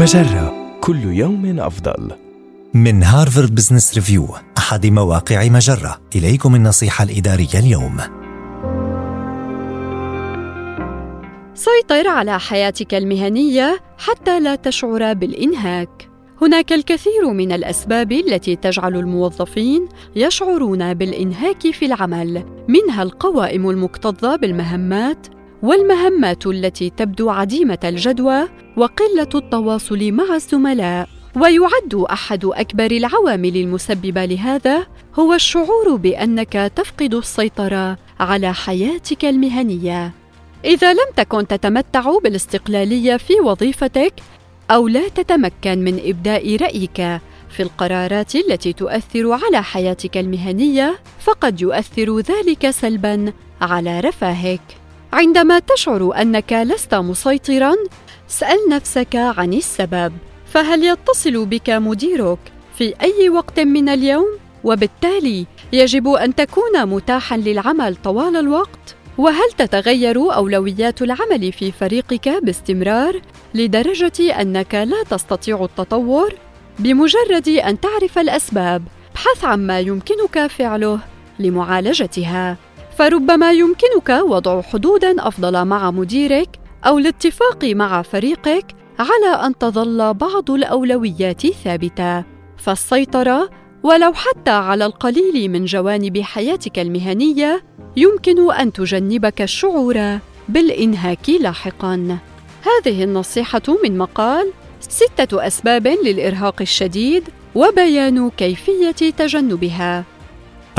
مجرة كل يوم أفضل. من هارفارد بزنس ريفيو أحد مواقع مجرة. إليكم النصيحة الإدارية اليوم. سيطر على حياتك المهنية حتى لا تشعر بالإنهاك. هناك الكثير من الأسباب التي تجعل الموظفين يشعرون بالإنهاك في العمل. منها القوائم المكتظة بالمهمات والمهمات التي تبدو عديمة الجدوى وقلة التواصل مع الزملاء. ويعد أحد أكبر العوامل المسببة لهذا هو الشعور بأنك تفقد السيطرة على حياتك المهنية. إذا لم تكن تتمتع بالاستقلالية في وظيفتك أو لا تتمكن من إبداء رأيك في القرارات التي تؤثر على حياتك المهنية فقد يؤثر ذلك سلبا على رفاهك. عندما تشعر أنك لست مسيطرا اسال نفسك عن السبب. فهل يتصل بك مديرك في أي وقت من اليوم؟ وبالتالي يجب أن تكون متاحا للعمل طوال الوقت. وهل تتغير أولويات العمل في فريقك باستمرار لدرجة أنك لا تستطيع التطور؟ بمجرد أن تعرف الأسباب ابحث عما يمكنك فعله لمعالجتها. فربما يمكنك وضع حدودا أفضل مع مديرك أو الاتفاق مع فريقك على أن تظل بعض الأولويات ثابتة. فالسيطرة ولو حتى على القليل من جوانب حياتك المهنية يمكن أن تجنبك الشعور بالإنهاك لاحقا. هذه النصيحة من مقال ستة أسباب للإرهاق الشديد وبيان كيفية تجنبها.